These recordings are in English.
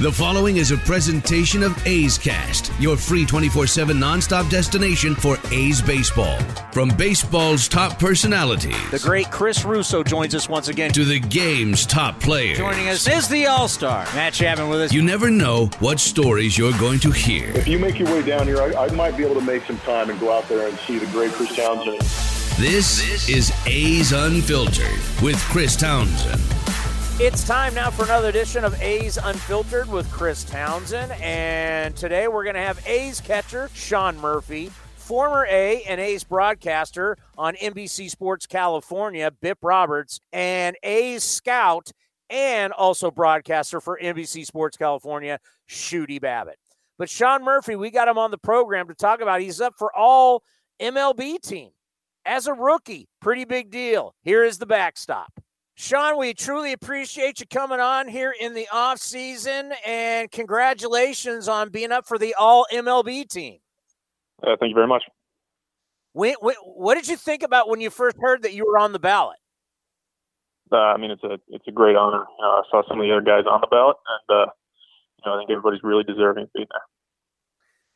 The following is a presentation of A's Cast, your free 24 7 nonstop destination for A's baseball. From baseball's top personalities. The great Chris Russo joins us once again. To the game's top players. Joining us is the All Star, Matt Chapman with us. You never know what stories you're going to hear. If you make your way down here, I, I might be able to make some time and go out there and see the great Chris Townsend. This, this is A's Unfiltered with Chris Townsend. It's time now for another edition of A's Unfiltered with Chris Townsend. And today we're going to have A's catcher Sean Murphy, former A and A's broadcaster on NBC Sports California, Bip Roberts, and A's scout and also broadcaster for NBC Sports California, Shooty Babbitt. But Sean Murphy, we got him on the program to talk about. He's up for all MLB team as a rookie. Pretty big deal. Here is the backstop. Sean, we truly appreciate you coming on here in the off season, and congratulations on being up for the All MLB team. Uh, thank you very much. When, when, what did you think about when you first heard that you were on the ballot? Uh, I mean, it's a it's a great honor. You know, I saw some of the other guys on the ballot, and uh, you know, I think everybody's really deserving of being there.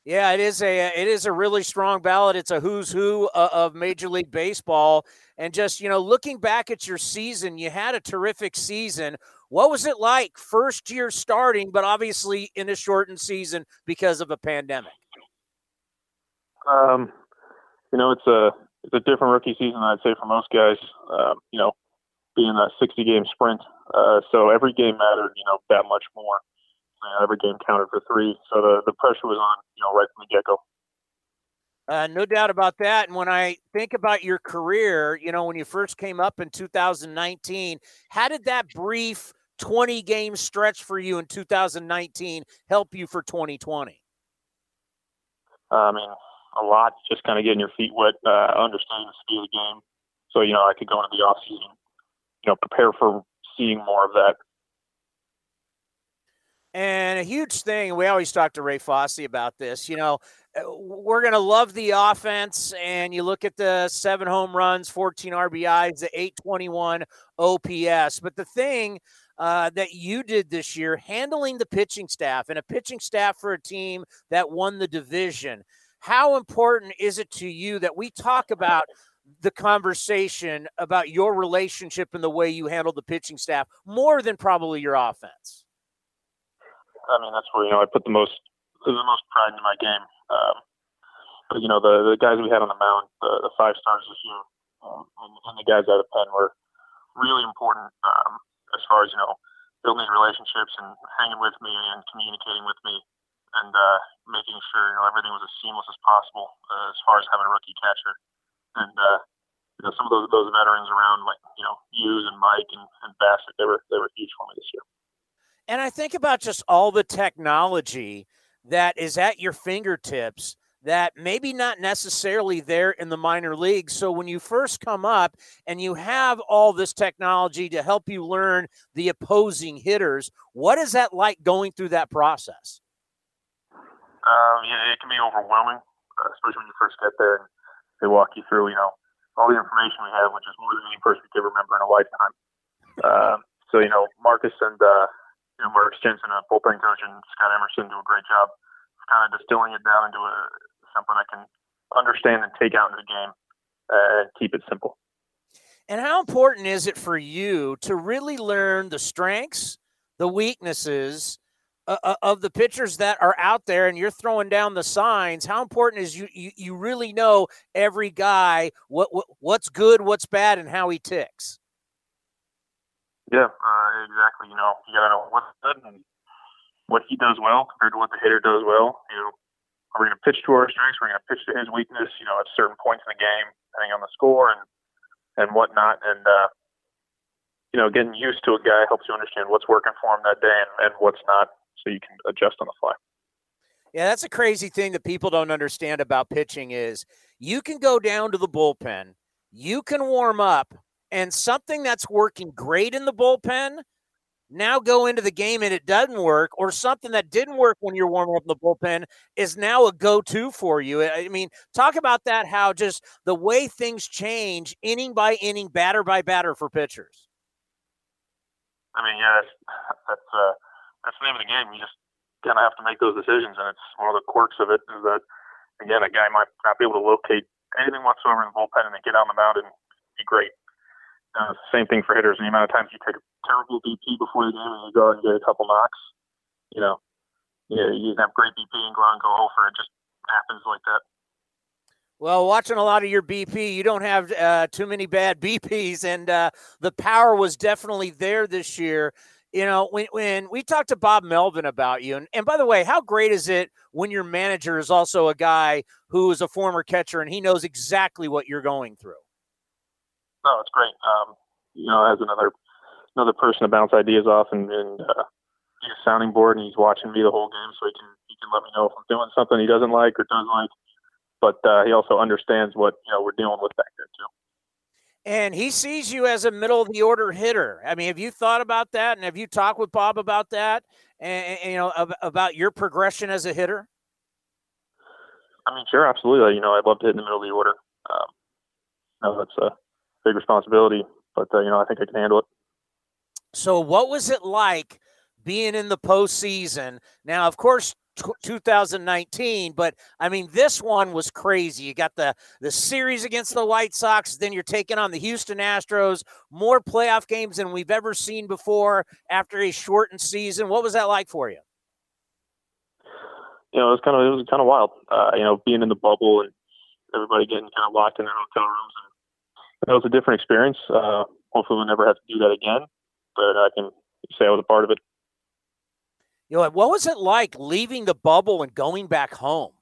Yeah, it is a it is a really strong ballot. It's a who's who uh, of Major League Baseball, and just you know, looking back at your season, you had a terrific season. What was it like first year starting, but obviously in a shortened season because of a pandemic? Um, you know, it's a it's a different rookie season, I'd say, for most guys. Um, you know, being a 60 game sprint, uh, so every game mattered. You know, that much more every game counted for three. So the, the pressure was on, you know, right from the get go. Uh, no doubt about that. And when I think about your career, you know, when you first came up in 2019, how did that brief 20 game stretch for you in 2019 help you for 2020? Uh, I mean, a lot, just kind of getting your feet wet, uh, understanding the speed of the game. So, you know, I could go into the off season, you know, prepare for seeing more of that and a huge thing, we always talk to Ray Fosse about this. You know, uh, we're going to love the offense. And you look at the seven home runs, 14 RBIs, the 821 OPS. But the thing uh, that you did this year, handling the pitching staff and a pitching staff for a team that won the division, how important is it to you that we talk about the conversation about your relationship and the way you handle the pitching staff more than probably your offense? I mean, that's where you know I put the most the most pride into my game. Um, but you know, the the guys we had on the mound, the, the five stars this year, um, and, and the guys out of pen were really important um, as far as you know building relationships and hanging with me and communicating with me and uh, making sure you know everything was as seamless as possible uh, as far as having a rookie catcher. And uh, you know some of those those veterans around like you know Hughes and Mike and, and Bassitt, they were they were huge for me this year. And I think about just all the technology that is at your fingertips that maybe not necessarily there in the minor leagues. So when you first come up and you have all this technology to help you learn the opposing hitters, what is that like going through that process? Um, yeah, it can be overwhelming, uh, especially when you first get there and they walk you through, you know, all the information we have, which is more than any person could remember in a lifetime. Uh, so, you know, Marcus and uh, you know, Marcus Jensen, a bullpen coach, and Scott Emerson do a great job of kind of distilling it down into a something I can understand and take out into the game and keep it simple. And how important is it for you to really learn the strengths, the weaknesses uh, uh, of the pitchers that are out there, and you're throwing down the signs? How important is you you, you really know every guy what, what what's good, what's bad, and how he ticks? Yeah, uh, exactly. You know, you gotta know what's good and what he does well compared to what the hitter does well. You know, are we going to pitch to our strengths? We're to pitch to his weakness. You know, at certain points in the game, depending on the score and and whatnot. And uh, you know, getting used to a guy helps you understand what's working for him that day and, and what's not, so you can adjust on the fly. Yeah, that's a crazy thing that people don't understand about pitching is you can go down to the bullpen, you can warm up, and something that's working great in the bullpen now go into the game and it doesn't work, or something that didn't work when you're warming up in the bullpen is now a go-to for you. I mean, talk about that. How just the way things change, inning by inning, batter by batter for pitchers. I mean, yeah, that's that's uh, that's the name of the game. You just kind of have to make those decisions, and it's one of the quirks of it is that again, a guy might not be able to locate anything whatsoever in the bullpen and then get on the mound and be great. Uh, same thing for hitters. The amount of times you take a terrible BP before the game and you go out and get a couple knocks, you know, yeah, you have great BP and go out and go over. It just happens like that. Well, watching a lot of your BP, you don't have uh, too many bad BPs, and uh, the power was definitely there this year. You know, when, when we talked to Bob Melvin about you, and, and by the way, how great is it when your manager is also a guy who is a former catcher and he knows exactly what you're going through? No, it's great. Um, you know, as another another person to bounce ideas off and, and uh, be a sounding board, and he's watching me the whole game, so he can he can let me know if I'm doing something he doesn't like or does like. But uh, he also understands what you know we're dealing with back there too. And he sees you as a middle of the order hitter. I mean, have you thought about that? And have you talked with Bob about that? And, and you know about your progression as a hitter. I mean, sure, absolutely. You know, I'd love to hit in the middle of the order. Um, no, that's a big responsibility, but uh, you know I think I can handle it. So, what was it like being in the postseason? Now, of course, t- 2019, but I mean, this one was crazy. You got the the series against the White Sox, then you're taking on the Houston Astros. More playoff games than we've ever seen before after a shortened season. What was that like for you? You know, it was kind of it was kind of wild. Uh, you know, being in the bubble and everybody getting kind of locked in their hotel rooms and it was a different experience. Uh, hopefully, we'll never have to do that again. But I can say I was a part of it. You know, what was it like leaving the bubble and going back home?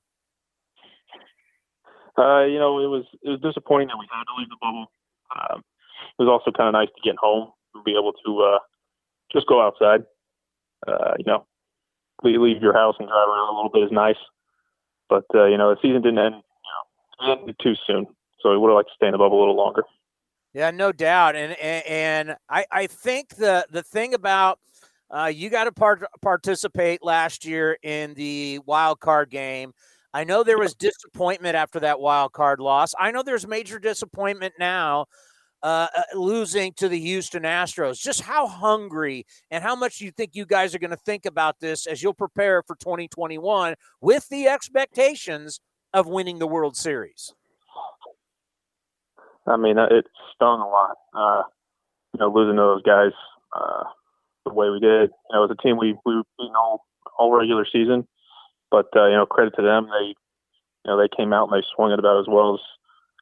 Uh, you know, it was it was disappointing that we had to leave the bubble. Um, it was also kind of nice to get home and be able to uh, just go outside. Uh, you know, leave, leave your house and drive around a little bit is nice. But uh, you know, the season didn't end. You know, it ended too soon so he would have liked to stay in the bubble a little longer. Yeah, no doubt. And and I I think the the thing about uh, you got to part, participate last year in the wild card game. I know there was disappointment after that wild card loss. I know there's major disappointment now uh, uh losing to the Houston Astros. Just how hungry and how much do you think you guys are going to think about this as you'll prepare for 2021 with the expectations of winning the World Series? I mean, uh, it stung a lot. Uh, you know, losing to those guys uh, the way we did. You know, as a team, we we beating all all regular season, but uh, you know, credit to them. They, you know, they came out and they swung it about as well as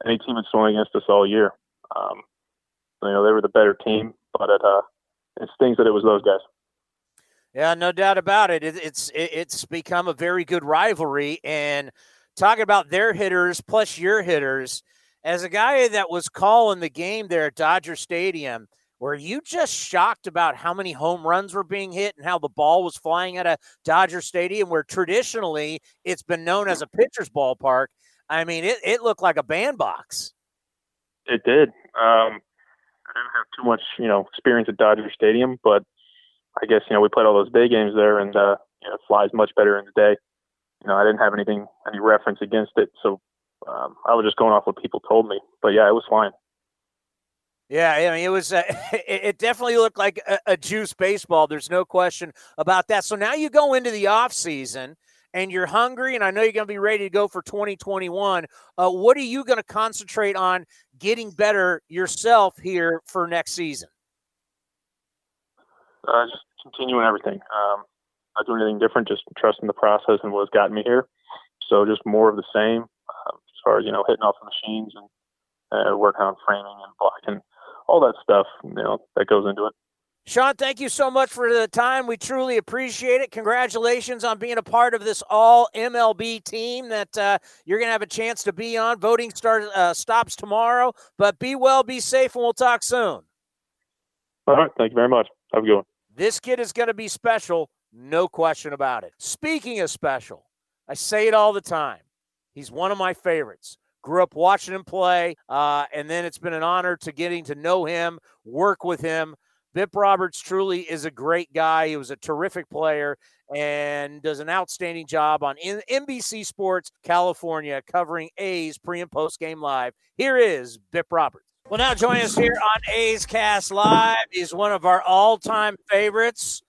any team had swung against us all year. Um, you know, they were the better team, but it uh, it stings that it was those guys. Yeah, no doubt about it. it it's it, it's become a very good rivalry, and talking about their hitters plus your hitters as a guy that was calling the game there at Dodger Stadium, were you just shocked about how many home runs were being hit and how the ball was flying at a Dodger Stadium where traditionally it's been known as a pitcher's ballpark? I mean, it, it looked like a bandbox. It did. Um, I didn't have too much, you know, experience at Dodger Stadium, but I guess you know we played all those day games there, and uh, you know, it flies much better in the day. You know, I didn't have anything, any reference against it, so um, I was just going off what people told me. But yeah, it was fine. Yeah, I mean, it was. Uh, it definitely looked like a, a, juice baseball. There's no question about that. So now you go into the off season and you're hungry, and I know you're going to be ready to go for 2021. Uh, what are you going to concentrate on getting better yourself here for next season? Uh, just continuing everything. Um, not doing anything different. Just trusting the process and what's gotten me here. So just more of the same. Far you know hitting off the machines and uh, working on framing and blocking, all that stuff. You know that goes into it. Sean, thank you so much for the time. We truly appreciate it. Congratulations on being a part of this all MLB team that uh, you're going to have a chance to be on. Voting start, uh, stops tomorrow, but be well, be safe, and we'll talk soon. All right. Thank you very much. Have a good one. This kid is going to be special, no question about it. Speaking of special, I say it all the time. He's one of my favorites. Grew up watching him play, uh, and then it's been an honor to getting to know him, work with him. Bip Roberts truly is a great guy. He was a terrific player and does an outstanding job on NBC Sports California covering A's pre and post game live. Here is Bip Roberts. Well, now join us here on A's Cast Live. He's one of our all time favorites.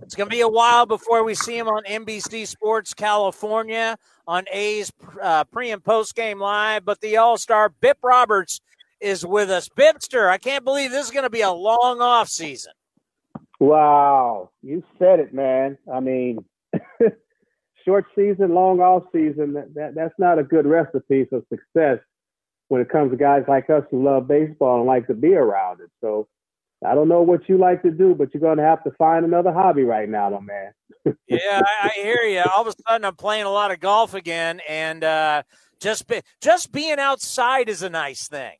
It's going to be a while before we see him on NBC Sports California on A's uh, pre and post game live, but the All Star Bip Roberts is with us. Bipster, I can't believe this is going to be a long off season. Wow, you said it, man. I mean, short season, long off season. That, that that's not a good recipe for success when it comes to guys like us who love baseball and like to be around it. So I don't know what you like to do, but you're going to have to find another hobby right now, my man. yeah, I, I, hear you. All of a sudden, I'm playing a lot of golf again, and uh, just be, just being outside is a nice thing.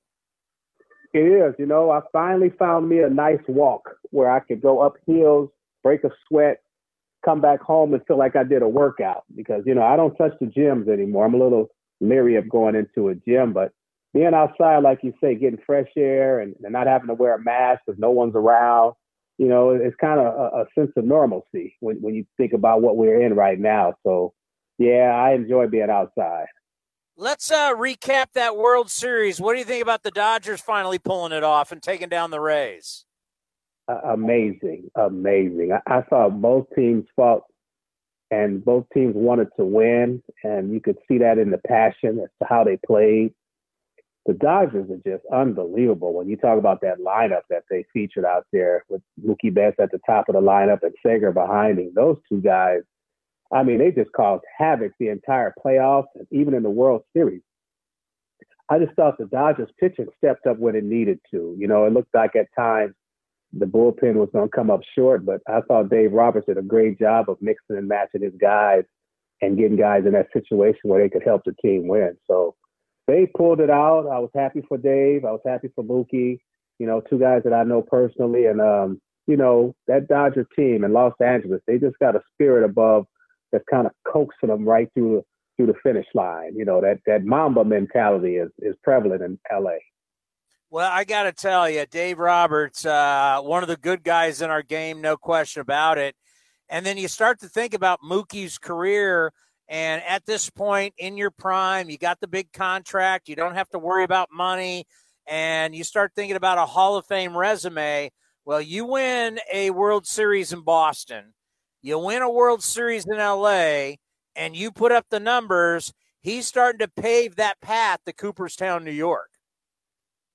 It is. You know, I finally found me a nice walk where I could go up hills, break a sweat, come back home and feel like I did a workout because, you know, I don't touch the gyms anymore. I'm a little leery of going into a gym, but being outside, like you say, getting fresh air and, and not having to wear a mask because no one's around, you know, it's kind of a, a, sense of normalcy when, when you think about what we're in right now. So, yeah, I enjoy being outside. Let's uh, recap that World Series. What do you think about the Dodgers finally pulling it off and taking down the Rays? Uh, amazing, amazing. I, I thought both teams fought and both teams wanted to win, and you could see that in the passion as to how they played the Dodgers are just unbelievable when you talk about that lineup that they featured out there with Mookie Betts at the top of the lineup and Seager behind him. Those two guys, I mean, they just caused havoc the entire playoffs and even in the World Series. I just thought the Dodgers pitching stepped up when it needed to. You know, it looked like at times the bullpen was going to come up short, but I thought Dave Roberts did a great job of mixing and matching his guys and getting guys in that situation where they could help the team win. So they pulled it out. I was happy for Dave. I was happy for Mookie. You know, two guys that I know personally, and um, you know that Dodger team in Los Angeles. They just got a spirit above that's kind of coaxing them right through through the finish line. You know that that Mamba mentality is is prevalent in L.A. Well, I got to tell you, Dave Roberts, uh, one of the good guys in our game, no question about it. And then you start to think about Mookie's career and at this point in your prime, you got the big contract, you don't have to worry about money, and you start thinking about a Hall of Fame resume. Well, you win a World Series in Boston, you win a World Series in LA, and you put up the numbers. He's starting to pave that path to Cooperstown, New York.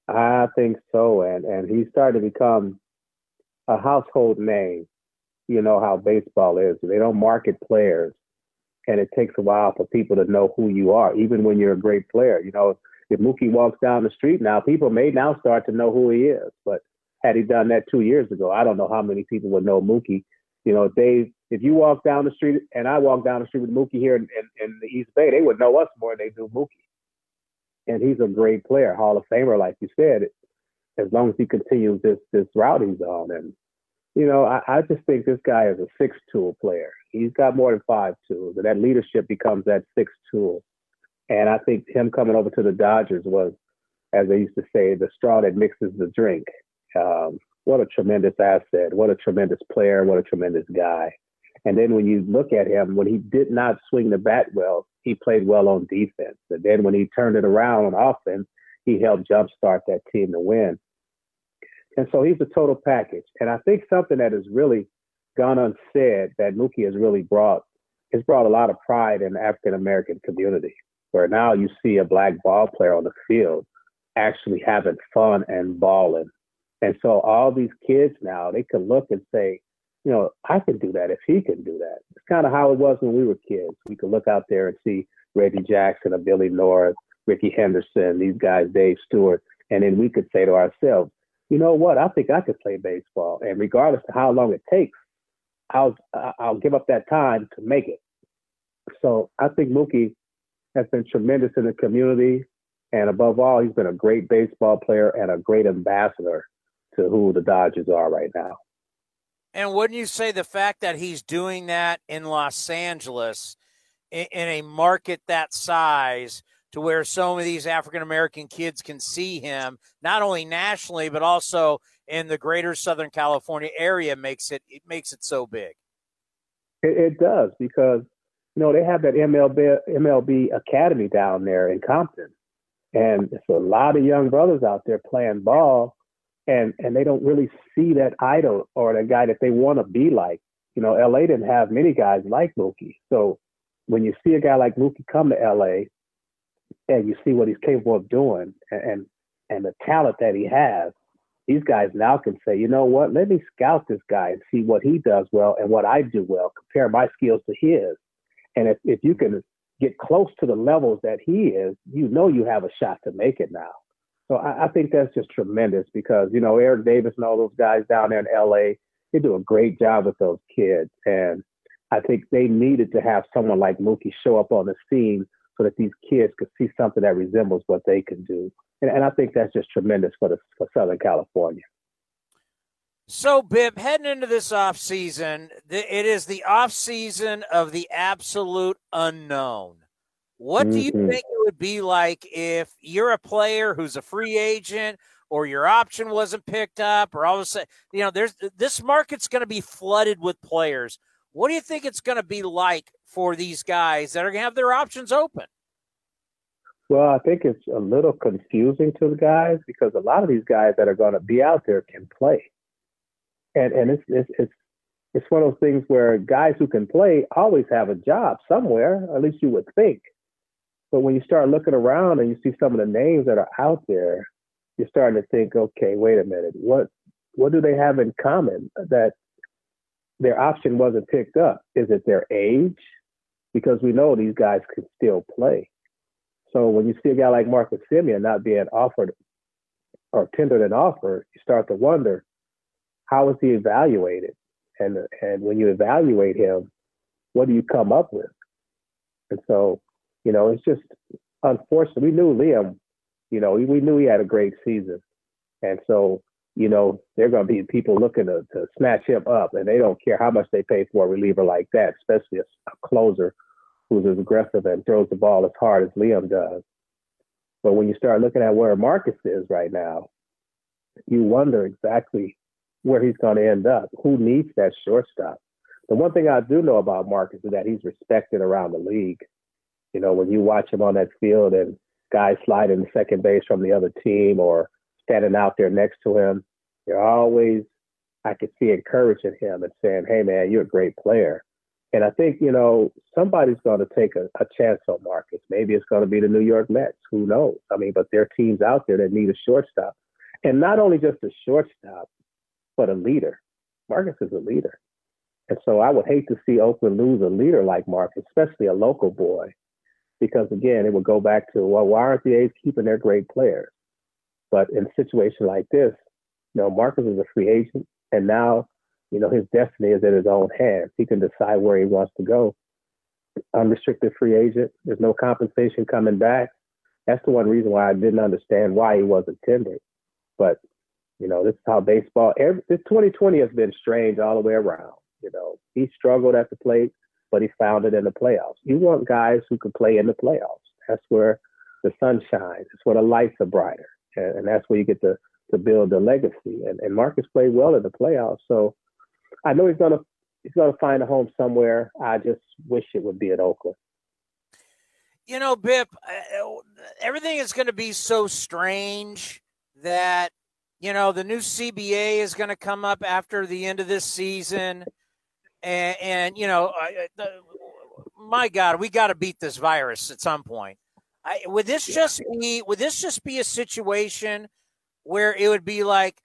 I think so, and and he's starting to become a household name. You know how baseball is; they don't market players and it takes a while for people to know who you are, even when you're a great player. You know, if Mookie walks down the street now, people may now start to know who he is. But had he done that two years ago, I don't know how many people would know Mookie. You know, they if you walk down the street and I walk down the street with Mookie here in, in, in the East Bay, they would know us more than they do Mookie. And he's a great player, Hall of Famer, like you said. As long as he continues this this route he's on, and you know, I, I just think this guy is a six tool player. He's got more than five tools, and that leadership becomes that sixth tool. And I think him coming over to the Dodgers was, as they used to say, the straw that mixes the drink. Um, what a tremendous asset! What a tremendous player! What a tremendous guy! And then when you look at him, when he did not swing the bat well, he played well on defense. And then when he turned it around on offense, he helped jumpstart that team to win. And so he's a total package. And I think something that has really gone unsaid that Mookie has really brought has brought a lot of pride in the African American community, where now you see a black ball player on the field actually having fun and balling. And so all these kids now, they can look and say, you know, I can do that if he can do that. It's kind of how it was when we were kids. We could look out there and see Reggie Jackson or Billy North, Rickey Henderson, these guys, Dave Stewart, and then we could say to ourselves, you know what? I think I could play baseball, and regardless of how long it takes, I'll I'll give up that time to make it. So I think Mookie has been tremendous in the community, and above all, he's been a great baseball player and a great ambassador to who the Dodgers are right now. And wouldn't you say the fact that he's doing that in Los Angeles, in, in a market that size, to where some of these African American kids can see him, not only nationally but also in the greater Southern California area, makes it it makes it so big. It, it does because you know they have that MLB MLB academy down there in Compton, and it's a lot of young brothers out there playing ball and and they don't really see that idol or the guy that they want to be like. You know, LA didn't have many guys like Mookie. So when you see a guy like Mookie come to LA and you see what he's capable of doing and and, and the talent that he has, these guys now can say, you know what, let me scout this guy and see what he does well and what I do well, compare my skills to his. And if, if you can get close to the levels that he is, you know you have a shot to make it now. So I, I, think that's just tremendous because, you know, Eric Davis and all those guys down there in LA, they do a great job with those kids. And I think they needed to have someone like Mookie show up on the scene so that these kids could see something that resembles what they can do. And, and I think that's just tremendous for the for Southern California. So, Bip, heading into this off season, it is the off season of the absolute unknown. What do you mm-hmm. think it would be like if you're a player who's a free agent or your option wasn't picked up or all of a sudden, you know, there's this market's going to be flooded with players. What do you think it's going to be like for these guys that are going to have their options open? Well, I think it's a little confusing to the guys because a lot of these guys that are going to be out there can play, and and it's it's it's it's one of those things where guys who can play always have a job somewhere. At least you would think. But when you start looking around and you see some of the names that are out there, you're starting to think, okay, wait a minute, what what do they have in common that their option wasn't picked up? Is it their age? Because we know these guys can still play. So when you see a guy like Marcus Semien not being offered or tendered an offer, you start to wonder, how is he evaluated? And and when you evaluate him, what do you come up with? And so you know, it's just unfortunate. We knew Liam, you know, we knew he had a great season. And so, you know, they're going to be people looking to, to snatch him up, and they don't care how much they pay for a reliever like that, especially a, a closer who's as aggressive and throws the ball as hard as Liam does. But when you start looking at where Marcus is right now, you wonder exactly where he's going to end up. Who needs that shortstop? The one thing I do know about Marcus is that he's respected around the league. You know, when you watch him on that field and guys sliding second base from the other team or standing out there next to him, you're always, I could see encouraging him and saying, hey, man, you're a great player. And I think, you know, somebody's going to take a, a chance on Marcus. Maybe it's going to be the New York Mets. Who knows? I mean, but there are teams out there that need a shortstop. And not only just a shortstop, but a leader. Marcus is a leader. And so I would hate to see Oakland lose a leader like Marcus, especially a local boy because again, it would go back to well, why aren't the A's keeping their great players? But in a situation like this, you know, Marcus is a free agent, and now, you know, his destiny is in his own hands. He can decide where he wants to go. Unrestricted free agent. There's no compensation coming back. That's the one reason why I didn't understand why he wasn't tendered. But you know, this is how baseball. Every, this 2020 has been strange all the way around. You know, he struggled at the plate but he found it in the playoffs. You want guys who can play in the playoffs. That's where the sun shines. It's where the lights are brighter, and, and that's where you get to to build a legacy. And, and Marcus played well in the playoffs, so I know he's gonna he's gonna find a home somewhere. I just wish it would be at Oakland. You know, Bip, uh, everything is going to be so strange that you know the new CBA is going to come up after the end of this season and, and you know, uh, my God, we got to beat this virus at some point. I, would this just be? Would this just be a situation where it would be like,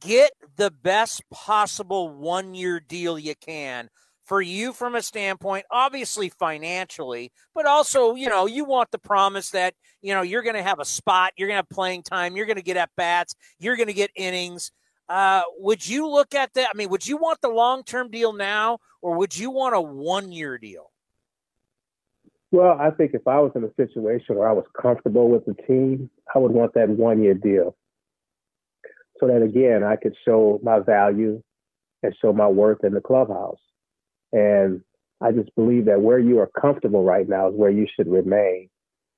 get the best possible one year deal you can for you from a standpoint, obviously financially, but also, you know, you want the promise that, you know, you're going to have a spot, you're going to have playing time, you're going to get at bats, you're going to get innings. Uh, would you look at that? I mean, would you want the long term deal now, or would you want a one year deal? Well, I think if I was in a situation where I was comfortable with the team, I would want that one year deal. So that again I could show my value and show my worth in the clubhouse. And I just believe that where you are comfortable right now is where you should remain.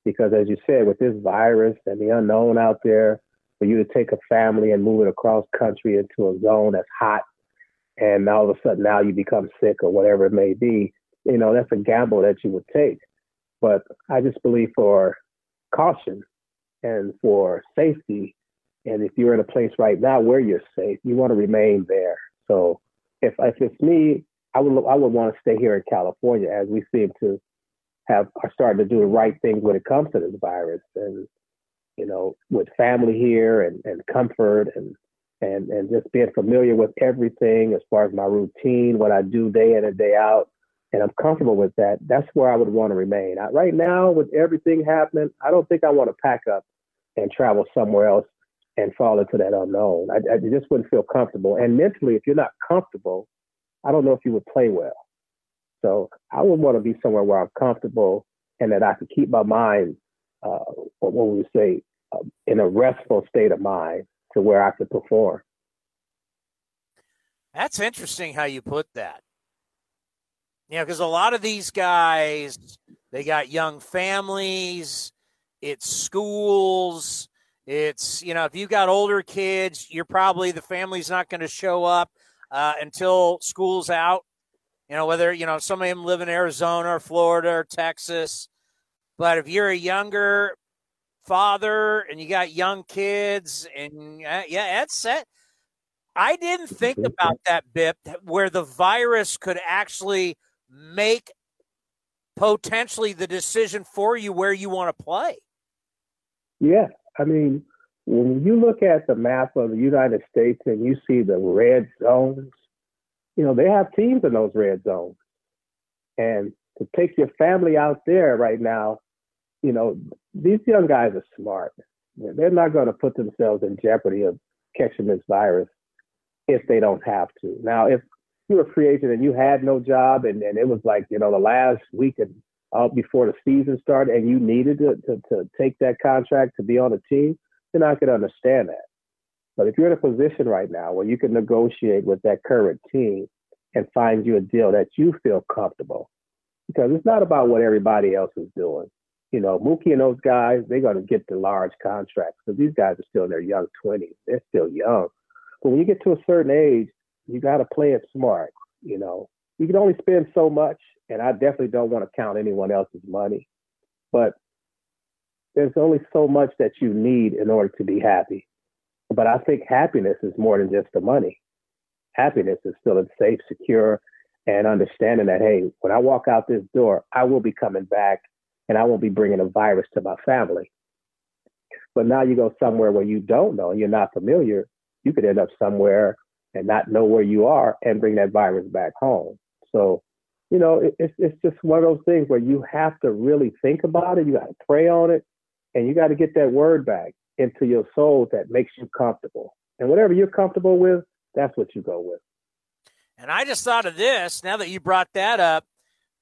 Because as you said, with this virus and the unknown out there, for you to take a family and move it across country into a zone that's hot and all of a sudden now you become sick or whatever it may be, you know, that's a gamble that you would take. But I just believe for caution and for safety, and if you're in a place right now where you're safe, you want to remain there. So if if it's me, I would I would want to stay here in California as we seem to have are starting to do the right things when it comes to this virus and you know with family here and, and comfort and and and just being familiar with everything as far as my routine, what I do day in and day out, and I'm comfortable with that. That's where I would want to remain. I, right now, with everything happening, I don't think I want to pack up and travel somewhere else and fall into that unknown. I, I just wouldn't feel comfortable. And mentally, if you're not comfortable, I don't know if you would play well. So I would want to be somewhere where I'm comfortable and that I can keep my mind, uh, what would we say, uh, in a restful state of mind to where I could perform. That's interesting how you put that. Yeah, because a lot of these guys, they got young families, it's schools, it's, you know, if you've got older kids, you're probably the family's not going to show up uh, until school's out. You know, whether, you know, some of them live in Arizona or Florida or Texas. But if you're a younger father and you got young kids and uh, yeah, that's it. I didn't think about that bit where the virus could actually make potentially the decision for you where you want to play. Yeah, I mean, when you look at the map of the United States and you see the red zones, you know, they have teams in those red zones. And to take your family out there right now, you know, these young guys are smart. They're not going to put themselves in jeopardy of catching this virus if they don't have to. Now, if you were a free agent and you had no job and, and it was like, you know, the last week and before the season started and you needed to, to, to take that contract to be on a team, then I could understand that. But if you're in a position right now where you can negotiate with that current team and find you a deal that you feel comfortable, because it's not about what everybody else is doing you know, Mookie and those guys, they're going to get the large contracts because these guys are still in their young 20s. They're still young. But when you get to a certain age, you got to play it smart. You know, you can only spend so much, and I definitely don't want to count anyone else's money. But there's only so much that you need in order to be happy. But I think happiness is more than just the money. Happiness is feeling safe, secure, and understanding that, hey, when I walk out this door, I will be coming back and I won't be bringing a virus to my family. But now you go somewhere where you don't know, and you're not familiar, you could end up somewhere and not know where you are and bring that virus back home. So, you know, it, it's it's just one of those things where you have to really think about it. You got to pray on it, and you got to get that word back into your soul that makes you comfortable. And whatever you're comfortable with, that's what you go with. And I just thought of this now that you brought that up.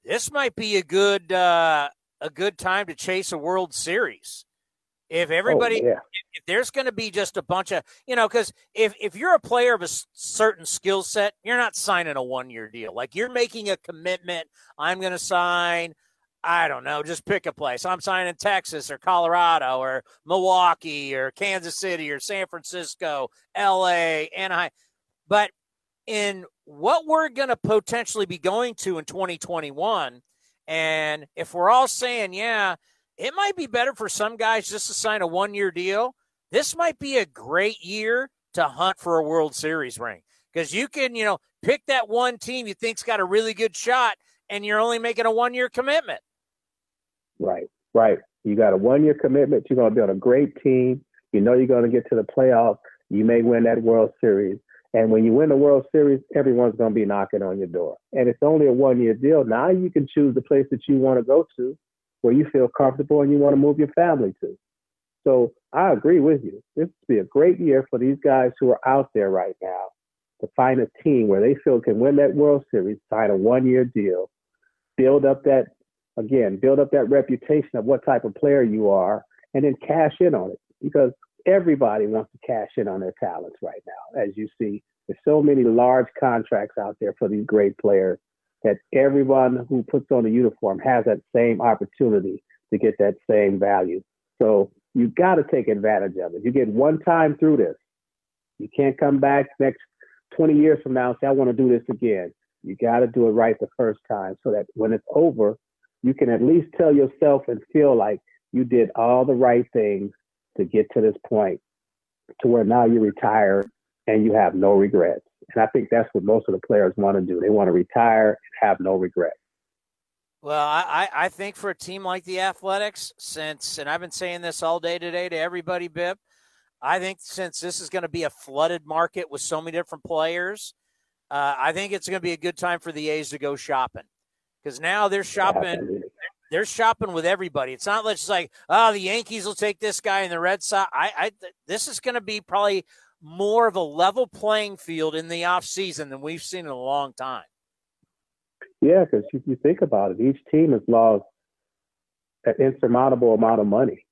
This might be a good uh, a good time to chase a World Series. If everybody, oh, yeah. If, there's going to be just a bunch of, you know, because if if you're a player of a certain skill set, you're not signing a one year deal. Like you're making a commitment. I'm going to sign. I don't know. Just pick a place. I'm signing Texas or Colorado or Milwaukee or Kansas City or San Francisco, L.A., Anaheim. But in what we're going to potentially be going to in 2021 and if we're all saying, yeah, it might be better for some guys just to sign a one year deal, this might be a great year to hunt for a World Series ring because you can, you know, pick that one team you think's got a really good shot and you're only making a one year commitment. Right, right. You got a one year commitment. You're going to be on a great team. You know you're going to get to the playoffs. You may win that World Series. And when you win the World Series, everyone's going to be knocking on your door. And it's only a one year deal. Now you can choose the place that you want to go to where you feel comfortable and you want to move your family to. So I agree with you. This would be a great year for these guys who are out there right now to find a team where they feel can win that World Series, sign a one year deal, build up that, again, build up that reputation of what type of player you are, and then cash in on it. Because everybody wants to cash in on their talents right now. As you see, there's so many large contracts out there for these great players that everyone who puts on a uniform has that same opportunity to get that same value. So you've got to take advantage of it. You get one time through this. You can't come back next 20 years from now and say, I want to do this again. You got to do it right the first time so that when it's over, you can at least tell yourself and feel like you did all the right things to get to this point to where now you retire and you have no regrets. And I think that's what most of the players want to do. They want to retire and have no regrets. Well, I, I think for a team like the Athletics, since, and I've been saying this all day today to everybody, Bip, I think since this is going to be a flooded market with so many different players, uh, I think it's going to be a good time for the A's to go shopping because now they're shopping. They're shopping with everybody. It's not just like, oh, the Yankees will take this guy and the Red Sox. I, I this is going to be probably more of a level playing field in the off season than we've seen in a long time. Yeah, because if you think about it, each team has lost an insurmountable amount of money.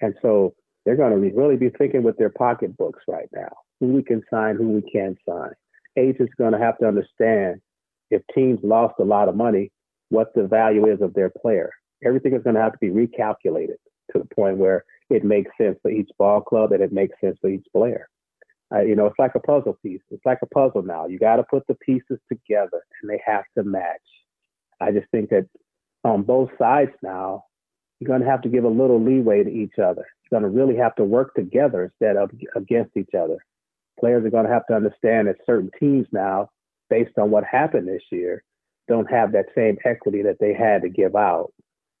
And so they're going to really be thinking with their pocketbooks right now who we can sign, who we can't sign. Agents are going to have to understand if teams lost a lot of money, what the value is of their player. Everything is going to have to be recalculated to the point where it makes sense for each ball club and it makes sense for each player. Uh, you know, it's like a puzzle piece. It's like a puzzle now. You got to put the pieces together and they have to match. I just think that on both sides now, you're going to have to give a little leeway to each other. You're going to really have to work together instead of against each other. Players are going to have to understand that certain teams now, based on what happened this year, don't have that same equity that they had to give out,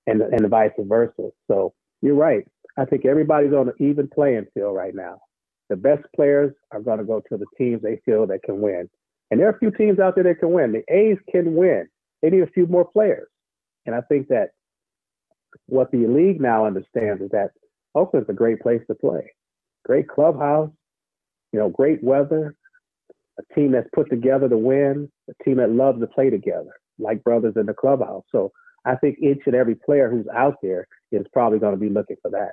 and and vice versa. So you're right. I think everybody's on an even playing field right now the best players are going to go to the teams they feel that can win. And there are a few teams out there that can win. The A's can win. They need a few more players. And I think that what the league now understands is that Oakland's a great place to play. Great clubhouse, you know, great weather, a team that's put together to win, a team that loves to play together, like brothers in the clubhouse. So I think each and every player who's out there is probably going to be looking for that.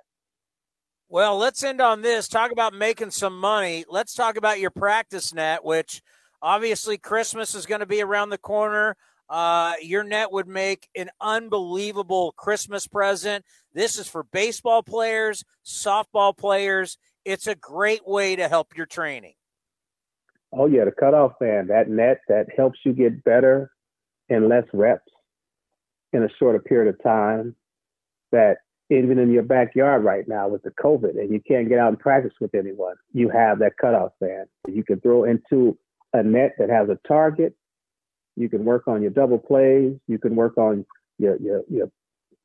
Well, let's end on this. Talk about making some money. Let's talk about your practice net, which obviously Christmas is going to be around the corner. Uh, your net would make an unbelievable Christmas present. This is for baseball players, softball players. It's a great way to help your training. Oh yeah, the cutoff fan, that net that helps you get better and less reps in a shorter period of time. That even in your backyard right now with the COVID and you can't get out and practice with anyone, you have that cutoff fan. You can throw into a net that has a target. You can work on your double plays. You can work on your your your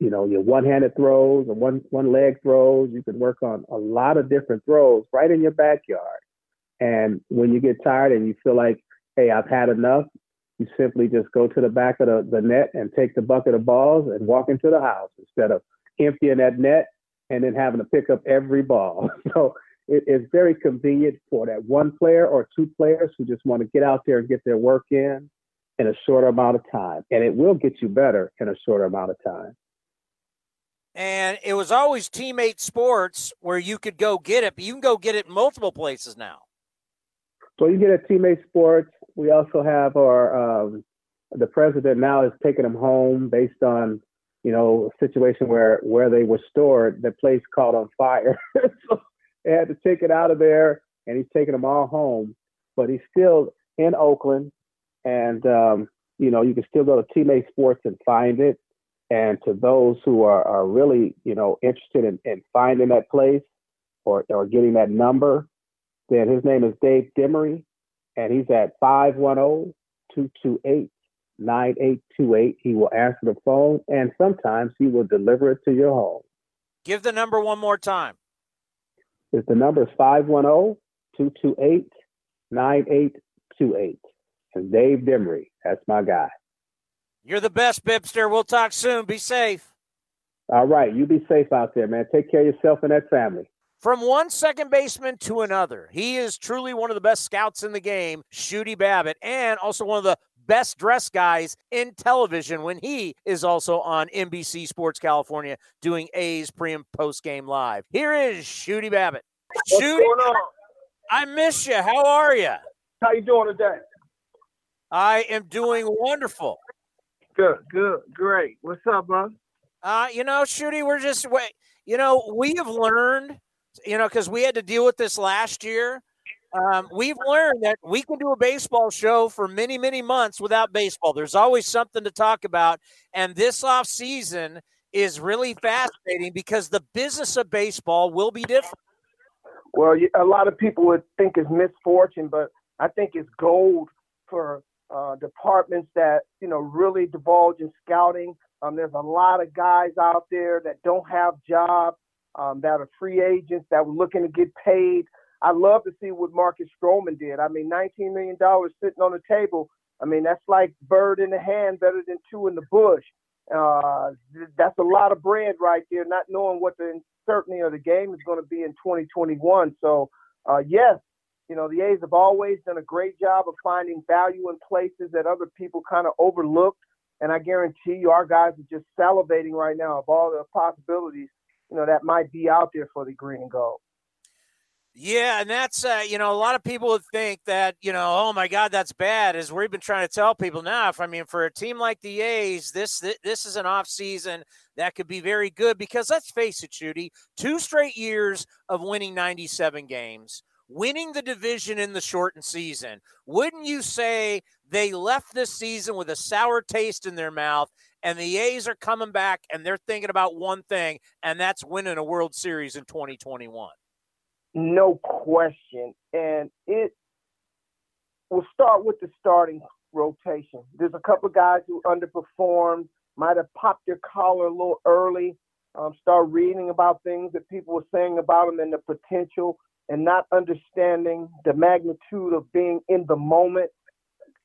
you know your one-handed throws or one one leg throws. You can work on a lot of different throws right in your backyard. And when you get tired and you feel like, hey, I've had enough, you simply just go to the back of the, the net and take the bucket of balls and walk into the house instead of emptying that net and then having to pick up every ball. So it is very convenient for that one player or two players who just want to get out there and get their work in in a shorter amount of time. And it will get you better in a shorter amount of time. And it was always teammate sports where you could go get it, but you can go get it multiple places now. So you get a teammate sports. We also have our um, the president now is taking them home based on you know, situation where where they were stored, the place caught on fire. so they had to take it out of there, and he's taking them all home. But he's still in Oakland, and um, you know, you can still go to Teammate Sports and find it. And to those who are, are really, you know, interested in, in finding that place or, or getting that number, then his name is Dave Demery, and he's at 510 228 9828. He will answer the phone and sometimes he will deliver it to your home. Give the number one more time. If the number is 510 228 9828. And Dave Demery, that's my guy. You're the best, Bipster. We'll talk soon. Be safe. All right. You be safe out there, man. Take care of yourself and that family. From one second baseman to another, he is truly one of the best scouts in the game, Shooty Babbitt, and also one of the best dressed guys in television when he is also on NBC Sports California doing A's pre and post game live. Here is Shooty Babbitt. What's going on? I miss you. How are you? How you doing today? I am doing wonderful. Good, good, great. What's up, bro? Uh, you know, Shooty, we're just wait. You know, we have learned, you know, because we had to deal with this last year. Um, we've learned that we can do a baseball show for many, many months without baseball. There's always something to talk about, and this off season is really fascinating because the business of baseball will be different. Well, a lot of people would think it's misfortune, but I think it's gold for uh, departments that you know really divulge in scouting. Um, there's a lot of guys out there that don't have jobs, um, that are free agents that were looking to get paid. I love to see what Marcus Stroman did. I mean, 19 million dollars sitting on the table. I mean, that's like bird in the hand, better than two in the bush. Uh, that's a lot of bread right there, not knowing what the uncertainty of the game is going to be in 2021. So, uh, yes, you know, the A's have always done a great job of finding value in places that other people kind of overlooked. And I guarantee you, our guys are just salivating right now of all the possibilities, you know, that might be out there for the green and gold. Yeah, and that's uh, you know a lot of people would think that you know oh my God that's bad as we've been trying to tell people now. If I mean for a team like the A's, this this is an off season that could be very good because let's face it, Shooty, two straight years of winning 97 games, winning the division in the shortened season. Wouldn't you say they left this season with a sour taste in their mouth? And the A's are coming back and they're thinking about one thing, and that's winning a World Series in 2021. No question. And it will start with the starting rotation. There's a couple of guys who underperformed, might have popped their collar a little early, um, start reading about things that people were saying about them and the potential, and not understanding the magnitude of being in the moment.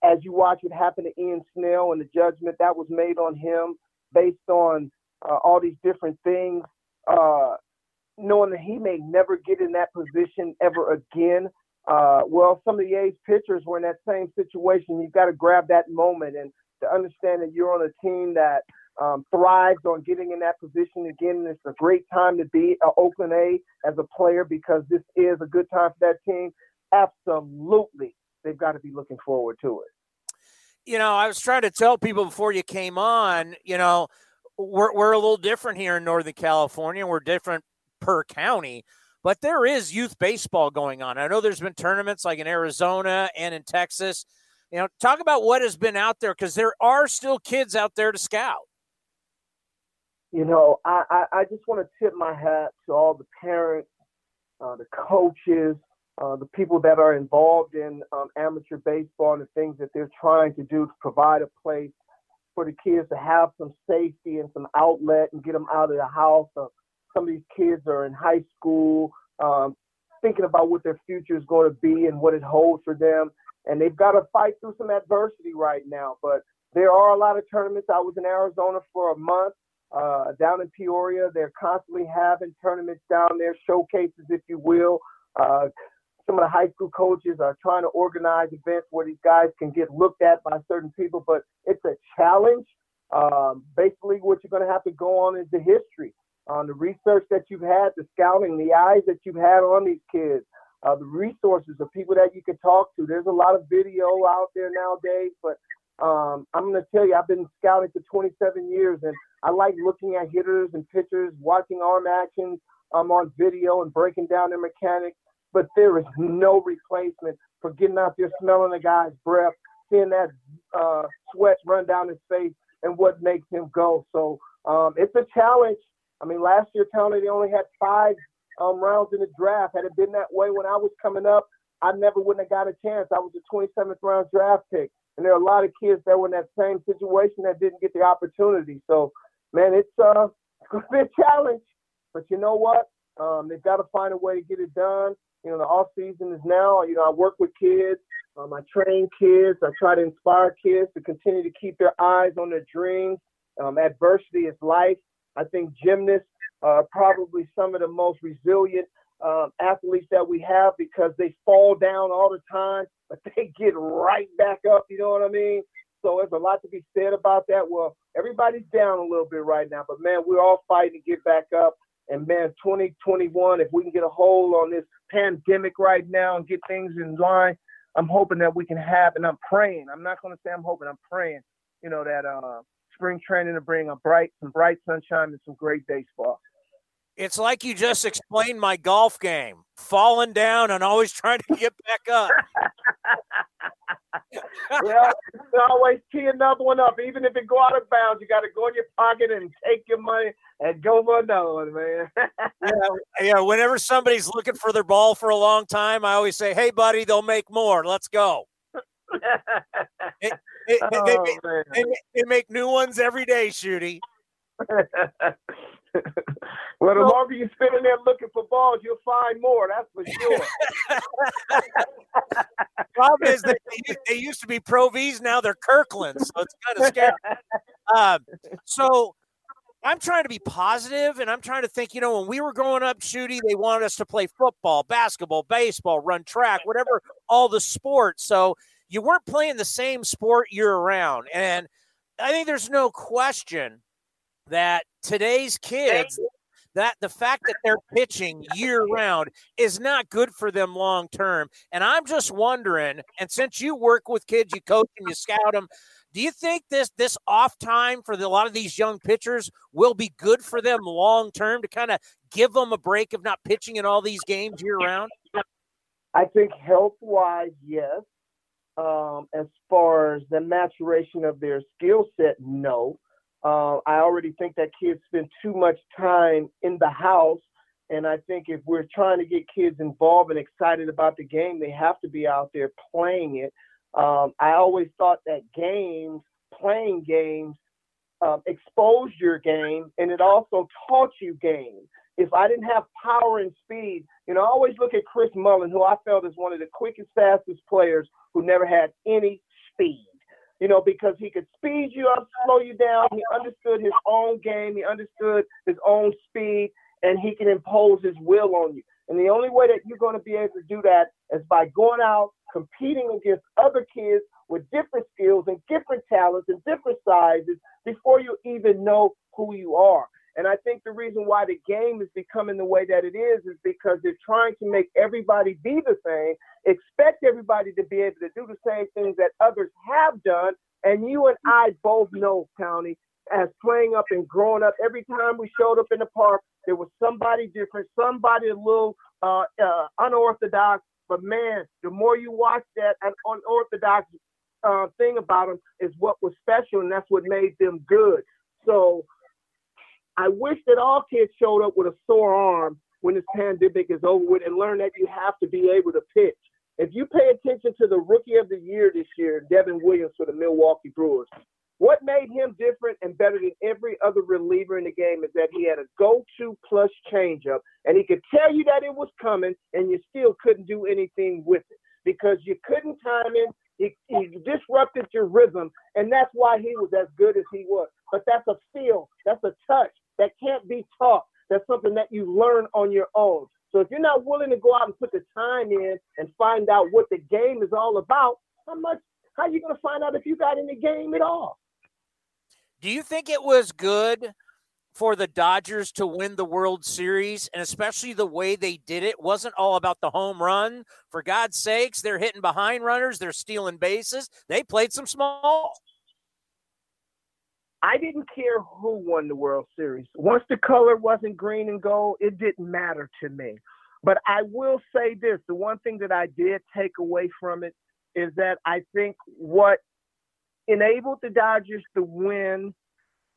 As you watch what happened to Ian Snell and the judgment that was made on him based on uh, all these different things, uh, knowing that he may never get in that position ever again. Uh, well, some of the A's pitchers were in that same situation. You've got to grab that moment and to understand that you're on a team that um, thrives on getting in that position again. It's a great time to be an Oakland A as a player because this is a good time for that team. Absolutely, they've got to be looking forward to it. You know, I was trying to tell people before you came on, you know, we're, we're a little different here in Northern California. We're different per county. But there is youth baseball going on. I know there's been tournaments like in Arizona and in Texas. You know, talk about what has been out there because there are still kids out there to scout. You know, I, I, I just want to tip my hat to all the parents, uh, the coaches, uh, the people that are involved in um, amateur baseball and the things that they're trying to do to provide a place for the kids to have some safety and some outlet and get them out of the house. Uh, some of these kids are in high school, um, thinking about what their future is going to be and what it holds for them. And they've got to fight through some adversity right now. But there are a lot of tournaments. I was in Arizona for a month. Uh, down in Peoria, they're constantly having tournaments down there, showcases, if you will. Uh, some of the high school coaches are trying to organize events where these guys can get looked at by certain people, but it's a challenge. Um, basically, what you're going to have to go on is the history on the research that you've had, the scouting, the eyes that you've had on these kids, uh, the resources, the people that you can talk to. There's a lot of video out there nowadays, but um, I'm going to tell you, I've been scouting for 27 years, and I like looking at hitters and pitchers, watching arm actions um, on video and breaking down their mechanics. But there is no replacement for getting out there, smelling a guy's breath, seeing that uh, sweat run down his face, and what makes him go. So um, it's a challenge. I mean, last year, Tony, they only had five um, rounds in the draft. Had it been that way when I was coming up, I never wouldn't have got a chance. I was a 27th round draft pick. And there are a lot of kids that were in that same situation that didn't get the opportunity. So, man, it's, uh, a challenge. But you know what? Um, they've got to find a way to get it done. You know, the off season is now. You know, I work with kids. Um, I train kids. I try to inspire kids to continue to keep their eyes on their dreams. Um, adversity is life. I think gymnasts are probably some of the most resilient um, athletes that we have because they fall down all the time, but they get right back up. You know what I mean? So there's a lot to be said about that. Well, everybody's down a little bit right now, but man, we're all fighting to get back up. And man, 2021, if we can get a hold on this pandemic right now and get things in line. I'm hoping that we can have, and I'm praying. I'm not going to say I'm hoping. I'm praying. You know that uh, spring training to bring a bright, some bright sunshine and some great baseball. It's like you just explained my golf game, falling down and always trying to get back up. well, always tee another one up. Even if it go out of bounds, you got to go in your pocket and take your money and go for another one, man. yeah, yeah. Whenever somebody's looking for their ball for a long time, I always say, "Hey, buddy, they'll make more. Let's go." It, it, oh, they, they, they, make new ones every day, Shooty. well, the longer you spend in there looking for balls, you'll find more. That's for sure. Problem is that they, they, used to be Pro V's, now they're Kirkland, so it's kind of scary. Um, so I'm trying to be positive, and I'm trying to think. You know, when we were growing up, Shooty, they wanted us to play football, basketball, baseball, run track, whatever, all the sports. So you weren't playing the same sport year round, and I think there's no question that today's kids that the fact that they're pitching year round is not good for them long term. And I'm just wondering, and since you work with kids, you coach them, you scout them, do you think this this off time for the, a lot of these young pitchers will be good for them long term to kind of give them a break of not pitching in all these games year round? I think health wise, yes. Um, as far as the maturation of their skill set, no. Uh, I already think that kids spend too much time in the house. And I think if we're trying to get kids involved and excited about the game, they have to be out there playing it. Um, I always thought that games, playing games, um, exposed your game and it also taught you game. If I didn't have power and speed, you know, I always look at Chris Mullin, who I felt is one of the quickest, fastest players who never had any speed you know, because he could speed you up, slow you down. He understood his own game, he understood his own speed, and he can impose his will on you. And the only way that you're going to be able to do that is by going out, competing against other kids with different skills and different talents and different sizes before you even know who you are. And I think the reason why the game is becoming the way that it is is because they're trying to make everybody be the same, expect everybody to be able to do the same things that others have done. And you and I both know, County, as playing up and growing up, every time we showed up in the park, there was somebody different, somebody a little uh, uh, unorthodox. But man, the more you watch that unorthodox uh, thing about them is what was special, and that's what made them good. So I wish that all kids showed up with a sore arm when this pandemic is over with and learn that you have to be able to pitch. If you pay attention to the rookie of the year this year, Devin Williams for the Milwaukee Brewers, what made him different and better than every other reliever in the game is that he had a go-to plus changeup, and he could tell you that it was coming, and you still couldn't do anything with it because you couldn't time him. He, he disrupted your rhythm, and that's why he was as good as he was. But that's a feel, that's a touch, that can't be taught. That's something that you learn on your own. So if you're not willing to go out and put the time in and find out what the game is all about, how much how are you going to find out if you got in the game at all? Do you think it was good for the Dodgers to win the World Series and especially the way they did it wasn't all about the home run. For God's sakes, they're hitting behind runners, they're stealing bases. They played some small. I didn't care who won the World Series. Once the color wasn't green and gold, it didn't matter to me. But I will say this the one thing that I did take away from it is that I think what enabled the Dodgers to win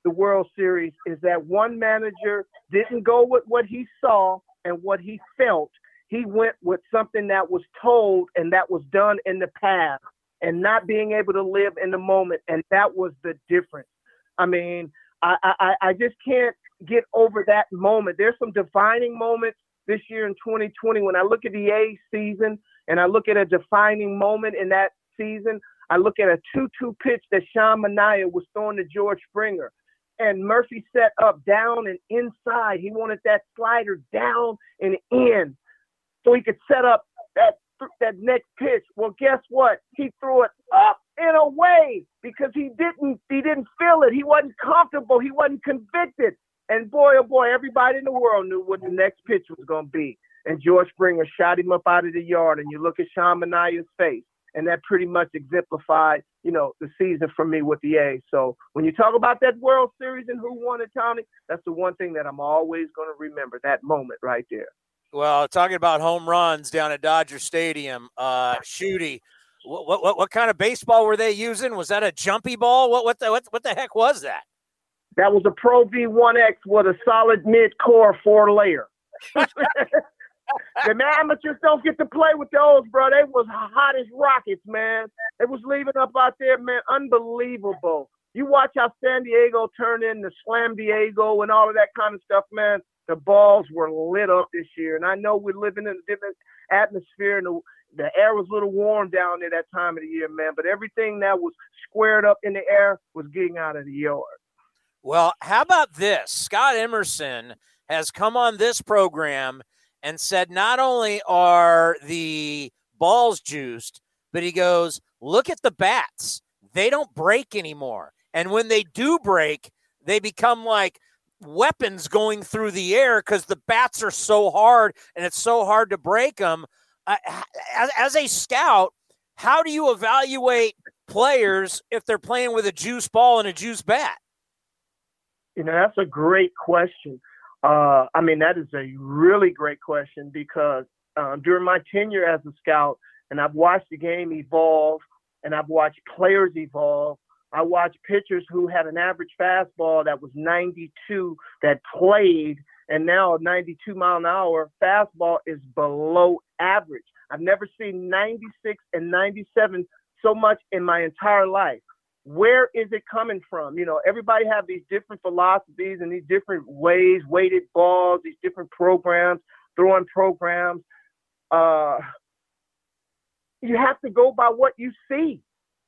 the World Series is that one manager didn't go with what he saw and what he felt. He went with something that was told and that was done in the past and not being able to live in the moment. And that was the difference. I mean, I, I, I just can't get over that moment. There's some defining moments this year in 2020 when I look at the A season and I look at a defining moment in that season. I look at a 2-2 pitch that Sean Manaea was throwing to George Springer. And Murphy set up down and inside. He wanted that slider down and in so he could set up that that next pitch. Well, guess what? He threw it up and away because he didn't didn't feel it. He wasn't comfortable. He wasn't convicted. And boy, oh boy, everybody in the world knew what the next pitch was going to be. and George Springer shot him up out of the yard, and you look at Sean Manaea's face, and that pretty much exemplified, you know, the season for me with the A's. So when you talk about that World Series and who won it, Tony, that's the one thing that I'm always going to remember that moment right there. Well, talking about home runs down at Dodger Stadium, uh, Shooty, what, what what kind of baseball were they using? Was that a jumpy ball? What what the what, what the heck was that? That was a Pro V1X with a solid mid core four layer. the amateurs don't get to play with those, bro. They was hot as rockets, man. They was leaving up out there, man. Unbelievable. You watch how San Diego turned into Slam Diego and all of that kind of stuff, man. The balls were lit up this year, and I know we're living in a different atmosphere, and the air was a little warm down there that time of the year, man. But everything that was squared up in the air was getting out of the yard. Well, how about this? Scott Emerson has come on this program and said not only are the balls juiced, but he goes, look at the bats. They don't break anymore. And when they do break, they become like weapons going through the air because the bats are so hard and it's so hard to break them. As, as a scout, how do you evaluate players if they're playing with a juice ball and a juice bat? You know, that's a great question. Uh, I mean, that is a really great question because um, during my tenure as a scout, and I've watched the game evolve, and I've watched players evolve. I watched pitchers who had an average fastball that was 92 that played, and now a 92 mile an hour fastball is below average. I've never seen 96 and 97 so much in my entire life where is it coming from? You know, everybody have these different philosophies and these different ways, weighted balls, these different programs, throwing programs. Uh, you have to go by what you see,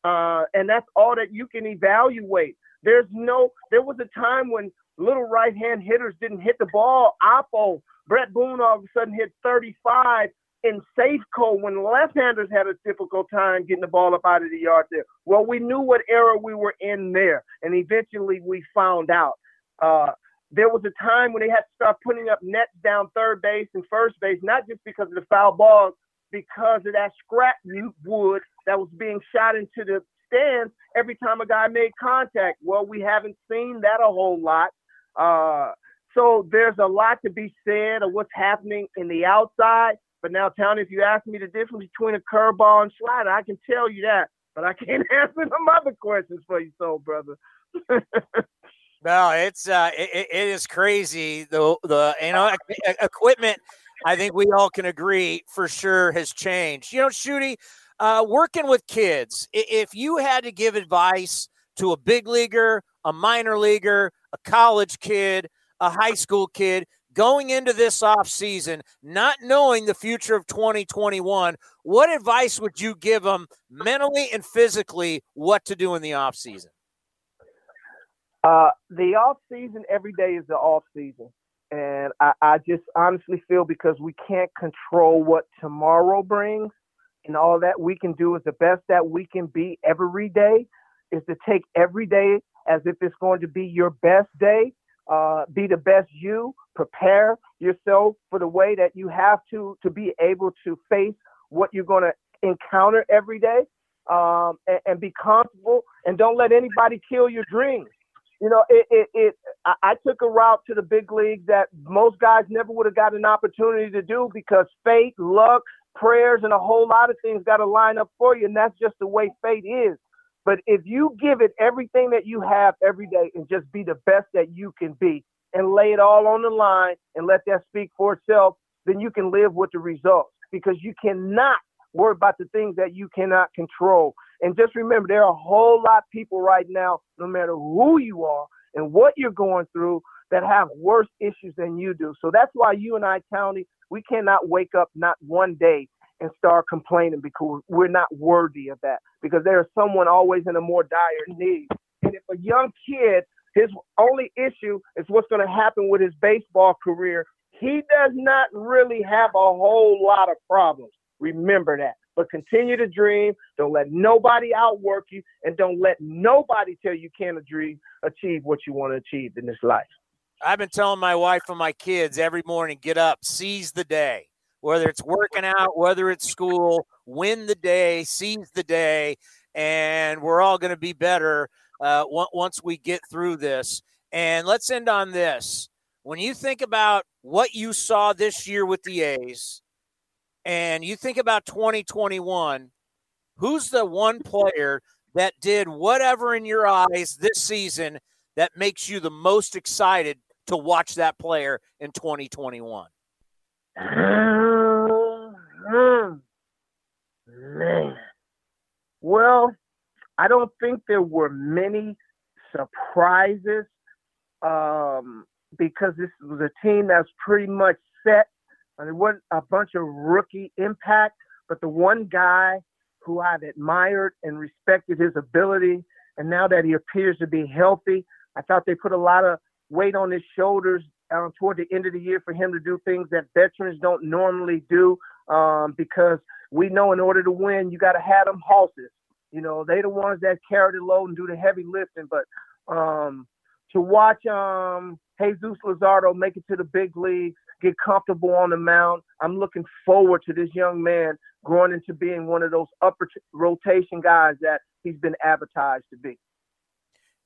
uh, and that's all that you can evaluate. There's no. There was a time when little right-hand hitters didn't hit the ball. Oppo, Bret Boone, all of a sudden hit 35 in Safeco when left-handers had a difficult time getting the ball up out of the yard there. Well, we knew what era we were in there, and eventually we found out. Uh, there was a time when they had to start putting up nets down third base and first base, not just because of the foul balls, because of that scrap wood that was being shot into the stands every time a guy made contact. Well, we haven't seen that a whole lot. Uh, so there's a lot to be said of what's happening in the outside. But now, Town, if you ask me the difference between a curveball and slider, I can tell you that. But I can't answer some other questions for you, soul brother. no, it's uh, it, it is crazy. The the you know equipment. I think we all can agree for sure has changed. You know, Shooty, uh, working with kids. If you had to give advice to a big leaguer, a minor leaguer, a college kid, a high school kid, going into this off season, not knowing the future of 2021, what advice would you give them mentally and physically what to do in the off season? Uh, the off season every day is the off season. And I, I just honestly feel because we can't control what tomorrow brings and all that we can do is the best that we can be every day is to take every day as if it's going to be your best day uh, be the best you, prepare yourself for the way that you have to to be able to face what you're going to encounter every day, um, and, and, be comfortable, and don't let anybody kill your dreams. You know, it, it, it I, I took a route to the big league that most guys never would have got an opportunity to do because fate, luck, prayers, and a whole lot of things got to line up for you, and that's just the way fate is. But if you give it everything that you have every day and just be the best that you can be and lay it all on the line and let that speak for itself, then you can live with the results because you cannot worry about the things that you cannot control. And just remember, there are a whole lot of people right now, no matter who you are and what you're going through, that have worse issues than you do. So that's why you and I, County, we cannot wake up not one day and start complaining because we're not worthy of that. Because there is someone always in a more dire need. And if a young kid, his only issue is what's going to happen with his baseball career, he does not really have a whole lot of problems. Remember that. But continue to dream. Don't let nobody outwork you, and don't let nobody tell you can't achieve, what you want to achieve in this life. I've been telling my wife and my kids every morning get up, seize the day whether it's working out, whether it's school, win the day, seize the day, and we're all going to be better uh, once we get through this. And let's end on this. When you think about what you saw this year with the A's, and you think about 2021, who's the one player that did whatever in your eyes this season that makes you the most excited to watch that player in 2021? Man. Well, I don't think there were many surprises um, because this was a team that's pretty much set. And there wasn't a bunch of rookie impact, but the one guy who I've admired and respected his ability, and now that he appears to be healthy, I thought they put a lot of weight on his shoulders um, toward the end of the year for him to do things that veterans don't normally do um, because we know in order to win, you got to have them horses. You know, they the ones that carry the load and do the heavy lifting. But um, to watch um, Jesus Luzardo make it to the big leagues, get comfortable on the mound, I'm looking forward to this young man growing into being one of those upper t- rotation guys that he's been advertised to be.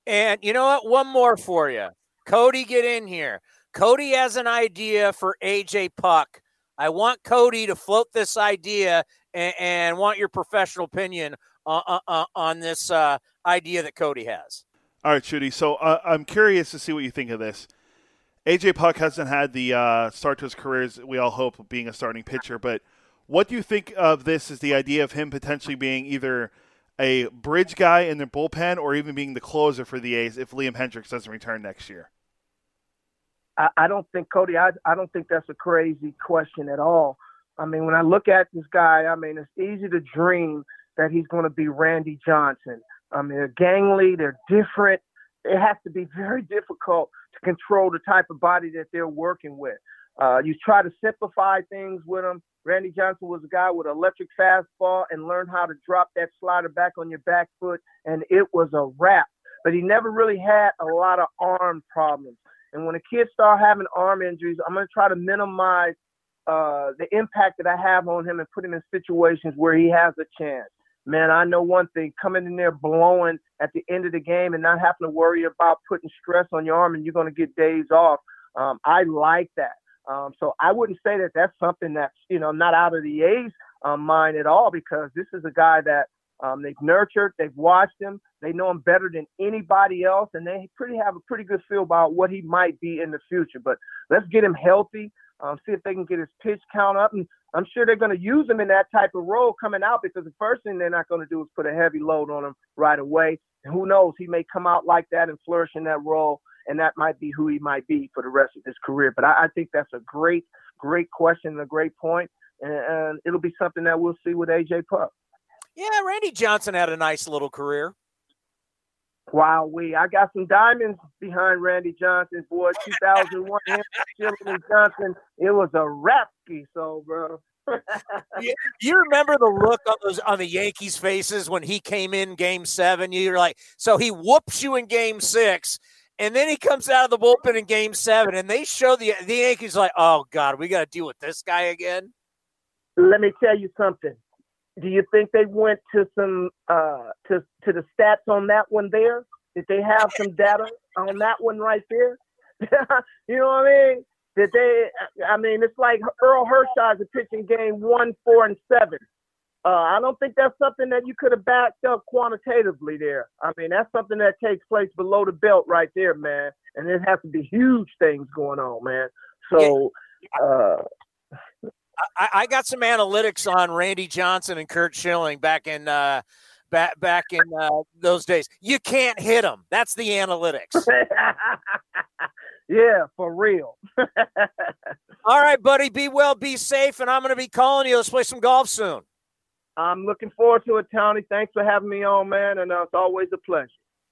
And you know what? One more for you. Cody, get in here. Cody has an idea for AJ Puk. I want Cody to float this idea and, and want your professional opinion on, uh, uh, uh, on this uh, idea that Cody has. All right, Shooty. So uh, I'm curious to see what you think of this. AJ Puk hasn't had the uh, start to his career as we all hope being a starting pitcher, but what do you think of this as the idea of him potentially being either a bridge guy in the bullpen or even being the closer for the A's if Liam Hendriks doesn't return next year? I, I don't think Cody. I, I don't think that's a crazy question at all. I mean, when I look at this guy, I mean, it's easy to dream that he's going to be Randy Johnson. I mean, they're gangly, they're different. It has to be very difficult to control the type of body that they're working with. Uh, you try to simplify things with them. Randy Johnson was a guy with electric fastball and learned how to drop that slider back on your back foot, and it was a wrap. But he never really had a lot of arm problems. And when a kid start having arm injuries, I'm going to try to minimize uh, the impact that I have on him and put him in situations where he has a chance man, I know one thing coming in there blowing at the end of the game and not having to worry about putting stress on your arm and you're going to get days off. Um, I like that. Um, so I wouldn't say that that's something that's, you know, not out of the A's um, mind at all because this is a guy that um, they've nurtured, they've watched him, they know him better than anybody else, and they pretty have a pretty good feel about what he might be in the future. But let's get him healthy, um, see if they can get his pitch count up, and I'm sure they're going to use him in that type of role coming out because the first thing they're not going to do is put a heavy load on him right away. And who knows? He may come out like that and flourish in that role, and that might be who he might be for the rest of his career. But I, I think that's a great, great question and a great point, and, and it'll be something that we'll see with AJ Puk. Yeah, Randy Johnson had a nice little career. Wow, we I got some diamonds behind Randy Johnson, boy. 2001, Randy Johnson. It was a rapsky, so bro. you, you, remember the look on those on the Yankees' faces when he came in Game Seven? You're like, so he whoops you in Game Six, and then he comes out of the bullpen in Game Seven, and they show the the Yankees like, oh God, we got to deal with this guy again. Let me tell you something do you think they went to some uh, to to the stats on that one there? Did they have some data on that one right there? you know what I mean? Did they? I mean, it's like Earl Orel Hershiser pitching game one, four, and seven. Uh, I don't think that's something that you could have backed up quantitatively there. I mean, that's something that takes place below the belt right there, man. And it has to be huge things going on, man. So, uh, I, I, got some analytics on Randy Johnson and Curt Schilling back in uh, back back in uh, those days. You can't hit them. That's the analytics. yeah, for real. All right, buddy. Be well, be safe, and I'm going to be calling you. Let's play some golf soon. I'm looking forward to it, Tony. Thanks for having me on, man, and uh, it's always a pleasure.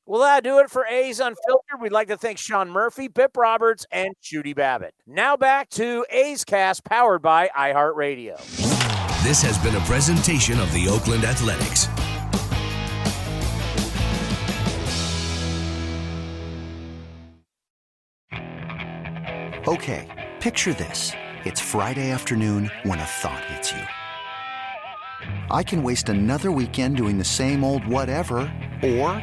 Well, that'll do it for A's Unfiltered. We'd like to thank Sean Murphy, Bip Roberts, and Shooty Babitt. Now back to A's Cast, powered by iHeartRadio. This has been a presentation of the Oakland Athletics. Okay, picture this. It's Friday afternoon when a thought hits you. I can waste another weekend doing the same old whatever, or